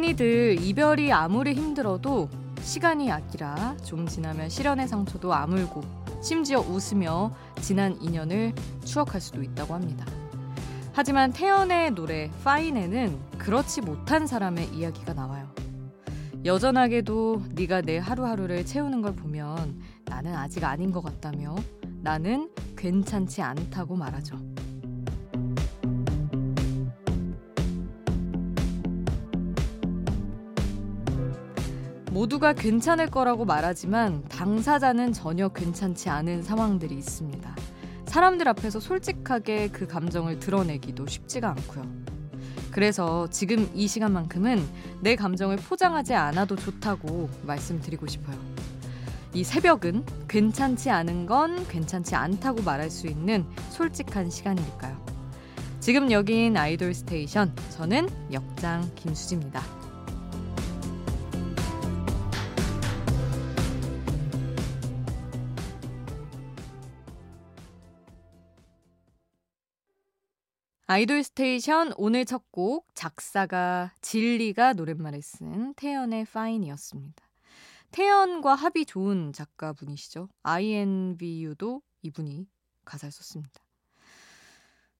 흔히들 이별이 아무리 힘들어도 시간이 아끼라 좀 지나면 실연의 상처도 아물고 심지어 웃으며 지난 인연을 추억할 수도 있다고 합니다. 하지만 태연의 노래 파인에는 그렇지 못한 사람의 이야기가 나와요. 여전하게도 네가 내 하루하루를 채우는 걸 보면 나는 아직 아닌 것 같다며 나는 괜찮지 않다고 말하죠. 모두가 괜찮을 거라고 말하지만 당사자는 전혀 괜찮지 않은 상황들이 있습니다. 사람들 앞에서 솔직하게 그 감정을 드러내기도 쉽지가 않고요. 그래서 지금 이 시간만큼은 내 감정을 포장하지 않아도 좋다고 말씀드리고 싶어요. 이 새벽은 괜찮지 않은 건 괜찮지 않다고 말할 수 있는 솔직한 시간이니까요. 지금 여긴 아이돌 스테이션. 저는 역장 김수지입니다. 아이돌 스테이션 오늘 첫 곡 작사가 진리가 노랫말을 쓴 태연의 Fine이었습니다. 태연과 합이 좋은 작가분이시죠. INVU도 이분이 가사를 썼습니다.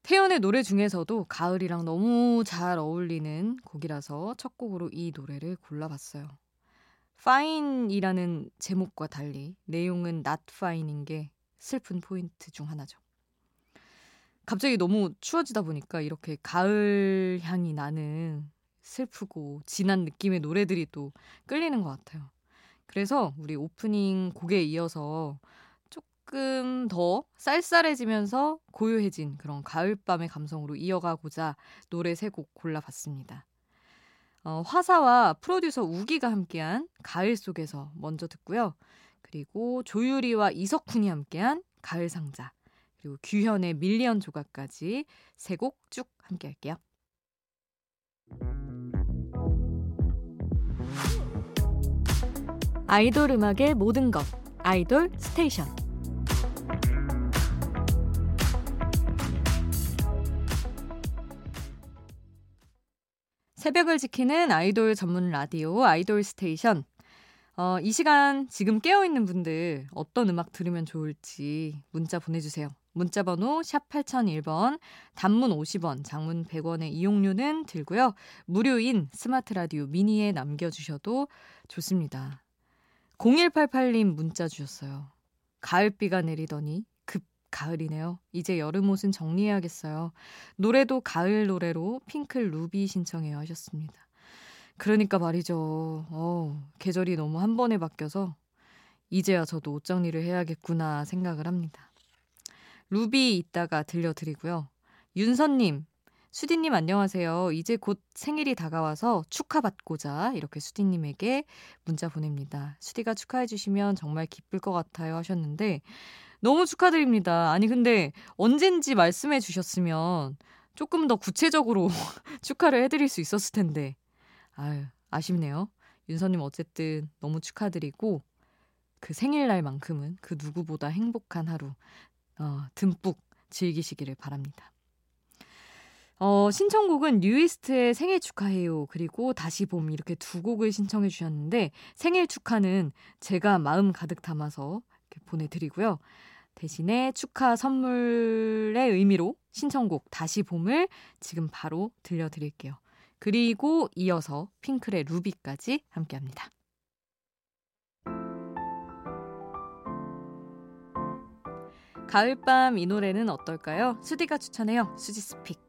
태연의 노래 중에서도 가을이랑 너무 잘 어울리는 곡이라서 첫 곡으로 이 노래를 골라봤어요. Fine이라는 제목과 달리 내용은 not fine인 게 슬픈 포인트 중 하나죠. 갑자기 너무 추워지다 보니까 이렇게 가을 향이 나는 슬프고 진한 느낌의 노래들이 또 끌리는 것 같아요. 그래서 우리 오프닝 곡에 이어서 조금 더 쌀쌀해지면서 고요해진 그런 가을밤의 감성으로 이어가고자 노래 세 곡 골라봤습니다. 어, 화사와 프로듀서 우기가 함께한 가을 속에서 먼저 듣고요. 그리고 조유리와 이석훈이 함께한 가을 상자. 그리고 규현의 Million 조각까지 세 곡 쭉 함께 할게요. 아이돌 음악의 모든 것 아이돌 스테이션 새벽을 지키는 아이돌 전문 라디오 아이돌 스테이션 어, 이 시간 지금 깨어있는 분들 어떤 음악 들으면 좋을지 문자 보내주세요. 문자 번호 샵 8001번, 단문 50원, 장문 100원의 이용료는 들고요. 무료인 스마트 라디오 미니에 남겨주셔도 좋습니다. 0188님 문자 주셨어요. 가을비가 내리더니 급 가을이네요. 이제 여름 옷은 정리해야겠어요. 노래도 가을 노래로 핑클 루비 신청해요 하셨습니다. 그러니까 말이죠. 어, 계절이 너무 한 번에 바뀌어서 이제야 저도 옷 정리를 해야겠구나 생각을 합니다. 루비 이따가 들려드리고요. 윤선님, 수디님 안녕하세요. 이제 곧 생일이 다가와서 축하받고자 이렇게 수디님에게 문자 보냅니다. 수디가 축하해주시면 정말 기쁠 것 같아요 하셨는데 너무 축하드립니다. 아니 근데 언젠지 말씀해 주셨으면 조금 더 구체적으로 축하를 해드릴 수 있었을 텐데 아유 아쉽네요. 윤선님 어쨌든 너무 축하드리고 그 생일날만큼은 그 누구보다 행복한 하루 어, 듬뿍 즐기시기를 바랍니다. 어, 신청곡은 뉴이스트의 생일 축하해요. 그리고 다시 봄 이렇게 두 곡을 신청해 주셨는데 생일 축하는 제가 마음 가득 담아서 보내드리고요. 대신에 축하 선물의 의미로 신청곡 다시 봄을 지금 바로 들려드릴게요. 그리고 이어서 핑클의 루비까지 함께합니다. 가을밤 이 노래는 어떨까요? 수디가 추천해요. 수지 스픽.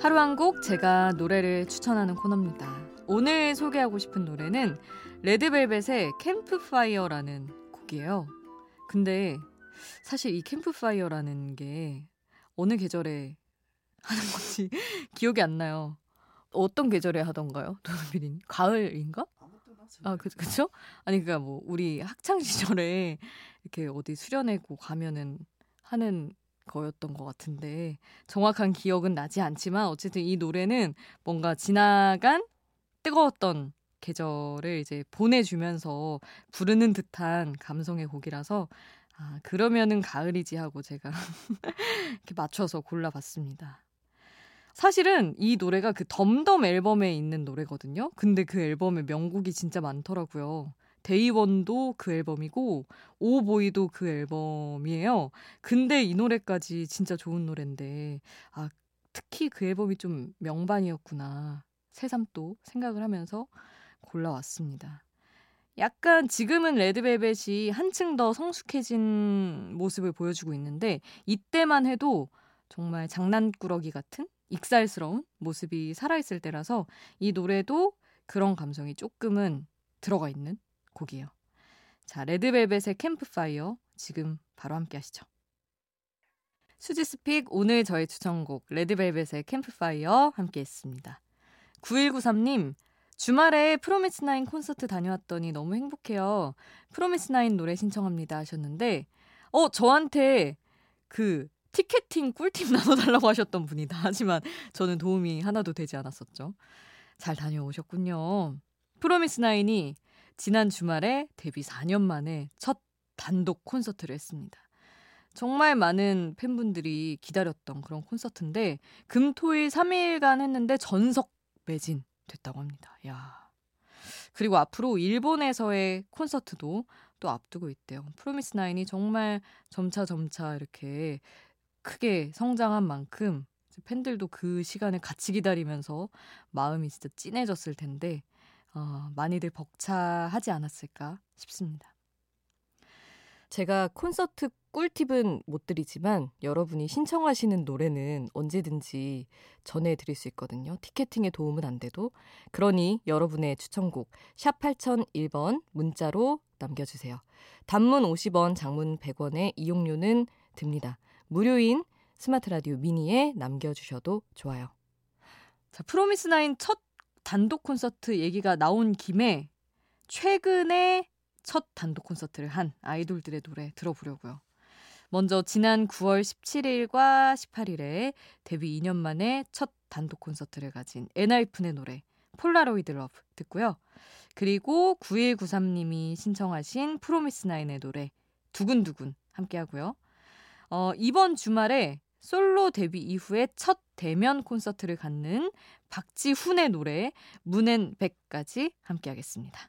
하루 한 곡 제가 노래를 추천하는 코너입니다. 오늘 소개하고 싶은 노래는 레드벨벳의 캠프파이어라는 곡이에요. 근데 사실 이 캠프파이어라는 게 어느 계절에 하는 건지 기억이 안 나요. 어떤 계절에 하던가요? 도노비린 가을인가? 아, 그, 그쵸? 아니, 그니까 뭐, 우리 학창시절에 이렇게 어디 수련회고 가면은 하는 거였던 것 같은데, 정확한 기억은 나지 않지만, 어쨌든 이 노래는 뭔가 지나간 뜨거웠던 계절을 이제 보내주면서 부르는 듯한 감성의 곡이라서 아, 그러면은 가을이지 하고 제가 이렇게 맞춰서 골라봤습니다. 사실은 이 노래가 그 덤덤 앨범에 있는 노래거든요. 근데 그 앨범에 명곡이 진짜 많더라고요. 데이원도 그 앨범이고 오보이도 그 앨범이에요. 근데 이 노래까지 진짜 좋은 노래인데 아 특히 그 앨범이 좀 명반이었구나. 새삼 또 생각을 하면서 골라왔습니다. 약간 지금은 레드벨벳이 한층 더 성숙해진 모습을 보여주고 있는데 이때만 해도 정말 장난꾸러기 같은 익살스러운 모습이 살아있을 때라서 이 노래도 그런 감성이 조금은 들어가 있는 곡이에요. 자, 레드벨벳의 캠프파이어 지금 바로 함께 하시죠. 수지스픽 오늘 저의 추천곡 레드벨벳의 캠프파이어 함께 했습니다. 9193님 주말에 프로미스나인 콘서트 다녀왔더니 너무 행복해요. 프로미스나인 노래 신청합니다 하셨는데 어 저한테 그 티켓팅 꿀팁 나눠달라고 하셨던 분이다. 하지만 저는 도움이 하나도 되지 않았었죠. 잘 다녀오셨군요. 프로미스나인이 지난 주말에 데뷔 4년 만에 첫 단독 콘서트를 했습니다. 정말 많은 팬분들이 기다렸던 그런 콘서트인데 금토일 3일간 했는데 전석 매진 됐다고 합니다. 야. 그리고 앞으로 일본에서의 콘서트도 또 앞두고 있대요. 프로미스 나인이 정말 점차 점차 이렇게 크게 성장한 만큼 팬들도 그 시간을 같이 기다리면서 마음이 진짜 찐해졌을 텐데 어, 많이들 벅차하지 않았을까 싶습니다. 제가 콘서트 꿀팁은 못 드리지만 여러분이 신청하시는 노래는 언제든지 전해드릴 수 있거든요. 티켓팅에 도움은 안 돼도. 그러니 여러분의 추천곡 샵 8001번 문자로 남겨주세요. 단문 50원, 장문 100원의 이용료는 듭니다. 무료인 스마트 라디오 미니에 남겨주셔도 좋아요. 자, 프로미스나인 첫 단독 콘서트 얘기가 나온 김에 최근에 첫 단독 콘서트를 한 아이돌들의 노래 들어보려고요. 먼저 지난 9월 17일과 18일에 데뷔 2년 만에 첫 단독 콘서트를 가진 엔하이픈의 노래 Polaroid Love 듣고요. 그리고 9193님이 신청하신 프로미스나인의 노래 두근두근 함께 하고요. 어, 이번 주말에 솔로 데뷔 이후에 첫 대면 콘서트를 갖는 박지훈의 노래 문앤백까지 함께 하겠습니다.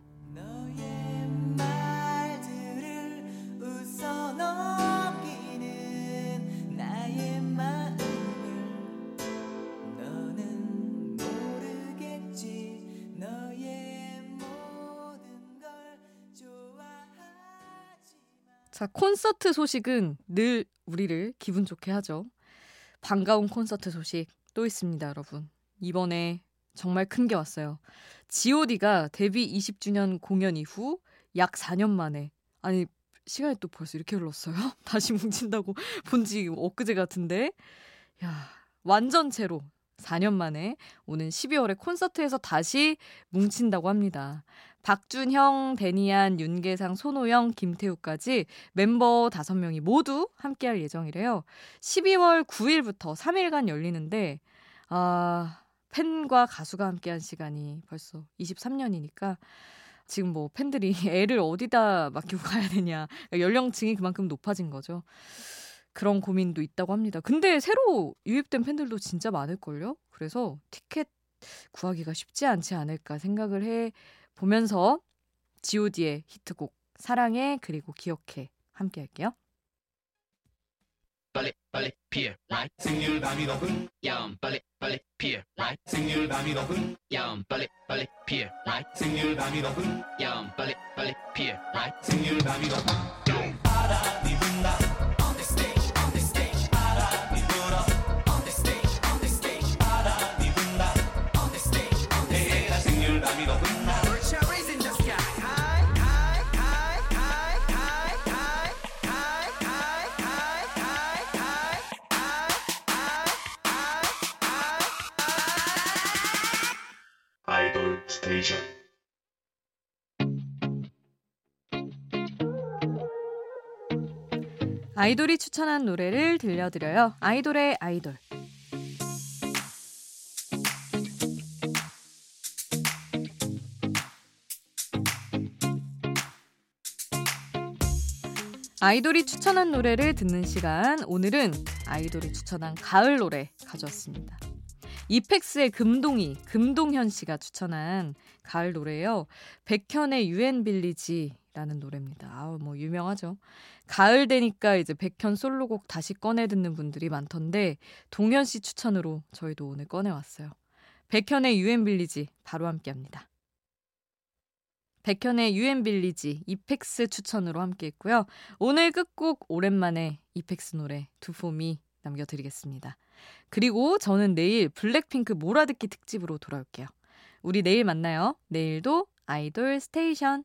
자, 콘서트 소식은 늘 우리를 기분 좋게 하죠. 반가운 콘서트 소식 또 있습니다, 여러분. 이번에 정말 큰 게 왔어요. god가 데뷔 20주년 공연 이후 약 4년 만에 아니 시간이 또 벌써 이렇게 흘렀어요. 다시 뭉친다고 본 지 엊그제 같은데. 야, 완전체로 4년 만에 오는 12월에 콘서트에서 다시 뭉친다고 합니다. 박준형, 데니안, 윤계상, 손호영, 김태우까지 멤버 5명이 모두 함께할 예정이래요. 12월 9일부터 3일간 열리는데 아, 팬과 가수가 함께한 시간이 벌써 23년이니까 지금 뭐 팬들이 애를 어디다 맡기고 가야 되냐. 그러니까 연령층이 그만큼 높아진 거죠. 그런 고민도 있다고 합니다. 근데 새로 유입된 팬들도 진짜 많을걸요? 그래서 티켓 구하기가 쉽지 않지 않을까 생각을 해 보면서 god의 히트곡 사랑해 그리고 기억해 함께 할게요. 빨리 빨리 피어 라이트 생률 밤이 높은 야음 빨리 빨리 피어 라이트 생률 밤이 높은 야음 빨리 빨리 피어 라이트 생률 밤이 높은 야음 빨리 빨리 피어 라이트 생률 밤이 높은 스테이션 아이돌이 추천한 노래를 들려드려요. 아이돌의 아이돌. 아이돌이 추천한 노래를 듣는 시간. 오늘은 아이돌이 추천한 가을 노래 가져왔습니다. 이펙스의 금동이, 금동현 씨가 추천한 가을 노래예요. 백현의 유엔 빌리지 라는 노래입니다. 아우, 뭐 유명하죠. 가을 되니까 이제 백현 솔로곡 다시 꺼내 듣는 분들이 많던데 동현 씨 추천으로 저희도 오늘 꺼내 왔어요. 백현의 유엔 빌리지 바로 함께 합니다. 백현의 유엔 빌리지 이펙스 추천으로 함께 했고요. 오늘 끝곡 오랜만에 이펙스 노래 두폼이 남겨드리겠습니다. 그리고 저는 내일 블랙핑크 몰아듣기 특집으로 돌아올게요. 우리 내일 만나요. 내일도 아이돌 스테이션.